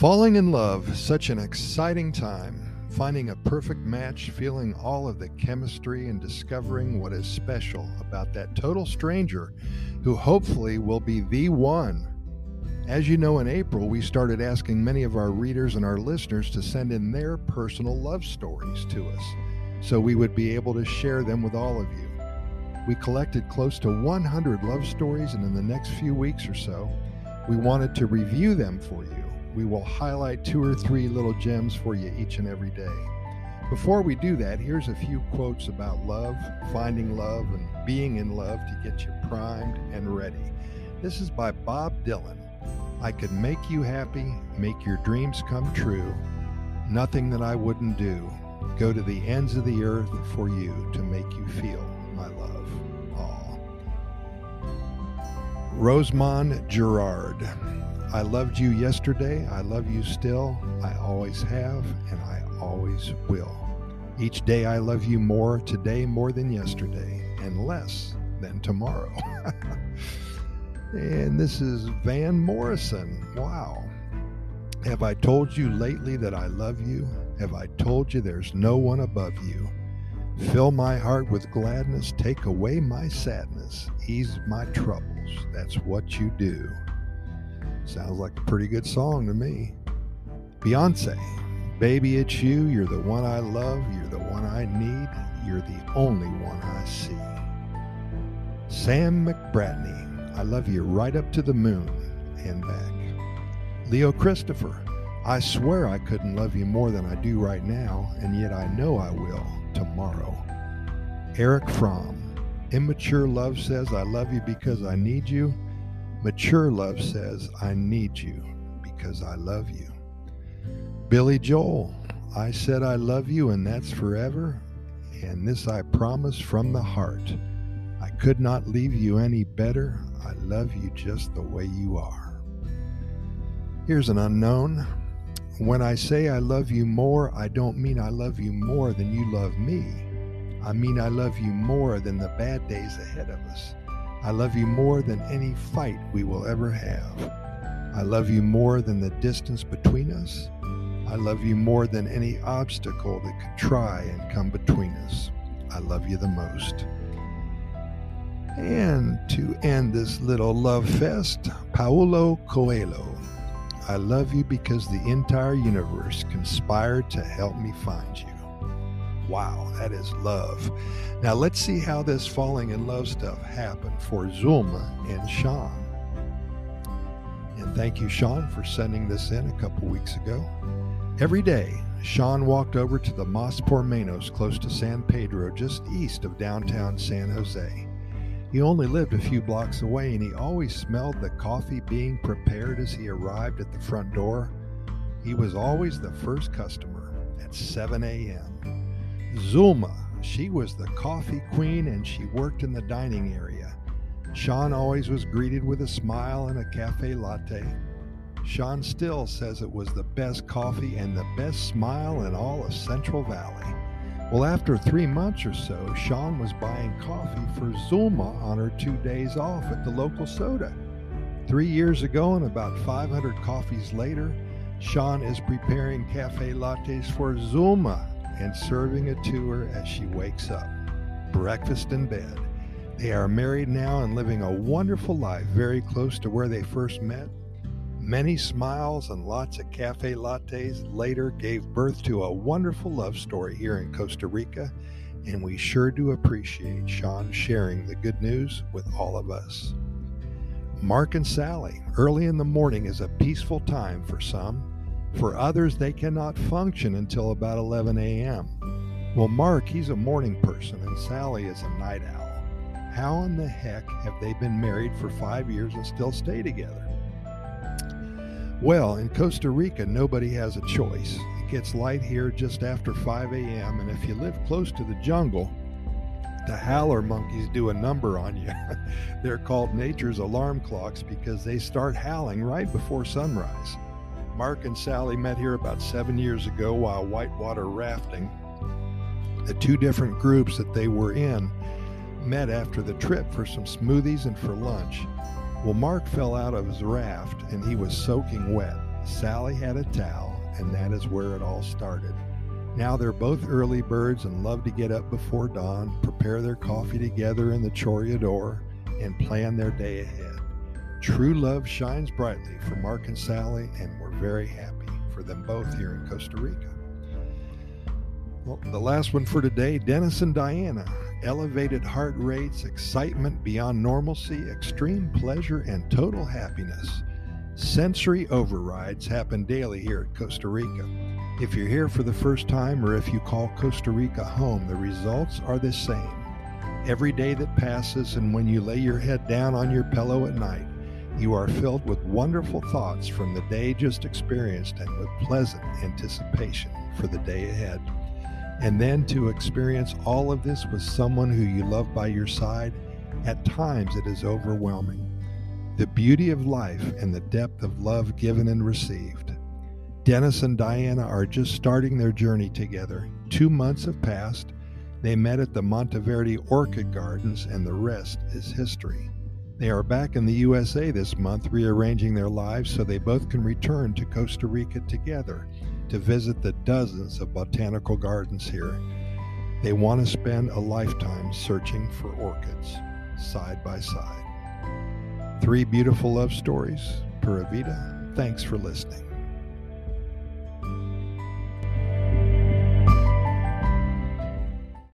Falling in love, such an exciting time. Finding a perfect match, feeling all of the chemistry, and discovering what is special about that total stranger who hopefully will be the one. As you know, in April, we started asking many of our readers and our listeners to send in their personal love stories to us so we would be able to share them with all of you. We collected close to 100 love stories, and in the next few weeks or so, we wanted to review them for you. We will highlight two or three little gems for you each and every day. Before we do that, here's a few quotes about love, finding love, and being in love to get you primed and ready. This is by Bob Dylan. I could make you happy, make your dreams come true. Nothing that I wouldn't do. Go to the ends of the earth for you to make you feel my love. Aw. Rosemonde Gérard. I loved you yesterday. I love you still. I always have, and I always will. Each day I love you more today more than yesterday, and less than tomorrow. and this is Van Morrison. Wow. Have I told you lately that I love you? Have I told you there's no one above you? Fill my heart with gladness, take away my sadness, ease my troubles. That's what you do. Sounds like a pretty good song to me. Beyonce, baby, it's you. You're the one I love. You're the one I need. You're the only one I see. Sam McBratney, I love you right up to the moon and back. Leo Christopher, I swear I couldn't love you more than I do right now, and yet I know I will tomorrow. Erich Fromm, immature love says, I love you because I need you. Mature love says, I need you because I love you. Billy Joel, I said I love you and that's forever, and this I promise from the heart. I could not leave you any better. I love you just the way you are. Here's an unknown. When I say I love you more, I don't mean I love you more than you love me. I mean I love you more than the bad days ahead of us. I love you more than any fight we will ever have. I love you more than the distance between us. I love you more than any obstacle that could try and come between us. I love you the most. And to end this little love fest, Paulo Coelho. I love you because the entire universe conspired to help me find you. Wow, that is love. Now let's see how this falling in love stuff happened for Zulma and Sean. And thank you, Sean, for sending this in a couple weeks ago. Every day, Sean walked over to the Mas Pormenos close to San Pedro, just east of downtown San Jose. He only lived a few blocks away, and he always smelled the coffee being prepared as he arrived at the front door. He was always the first customer at 7 a.m. Zulma, she was the coffee queen and she worked in the dining area. Sean always was greeted with a smile and a cafe latte. Sean still says it was the best coffee and the best smile in all of Central Valley. Well, after three months or so, Sean was buying coffee for Zulma on her two days off at the local soda. Three years ago, and about 500 coffees later, Sean is preparing cafe lattes for Zulma and serving it to her as she wakes up. Breakfast in bed. They are married now and living a wonderful life very close to where they first met. Many smiles and lots of cafe lattes later gave birth to a wonderful love story here in Costa Rica, and we sure do appreciate Sean sharing the good news with all of us. Mark and Sally, early in the morning is a peaceful time for some. For others, they cannot function until about 11 a.m. Well, Mark, he's a morning person, and Sally is a night owl. How in the heck have they been married for five years and still stay together? Well, in Costa Rica, nobody has a choice. It gets light here just after 5 a.m., and if you live close to the jungle, the howler monkeys do a number on you. They're called nature's alarm clocks because they start howling right before sunrise. Mark and Sally met here about seven years ago while whitewater rafting. The two different groups that they were in met after the trip for some smoothies and for lunch. Well, Mark fell out of his raft and he was soaking wet. Sally had a towel, and that is where it all started. Now they're both early birds and love to get up before dawn, prepare their coffee together in the Chorreador, and plan their day ahead. True love shines brightly for Mark and Sally, and we're very happy for them both here in Costa Rica. Well, the last one for today Dennis and Diana. Elevated heart rates, excitement beyond normalcy, extreme pleasure, and total happiness. Sensory overrides happen daily here at Costa Rica. If you're here for the first time or if you call Costa Rica home, the results are the same. Every day that passes, and when you lay your head down on your pillow at night, you are filled with wonderful thoughts from the day just experienced and with pleasant anticipation for the day ahead. And then to experience all of this with someone who you love by your side, at times it is overwhelming. The beauty of life and the depth of love given and received. Dennis and Diana are just starting their journey together. Two months have passed. They met at the Monteverde Orchid Gardens, and the rest is history. They are back in the USA this month, rearranging their lives so they both can return to Costa Rica together to visit the dozens of botanical gardens here. They want to spend a lifetime searching for orchids, side by side. Three beautiful love stories. Pura Vida. Thanks for listening.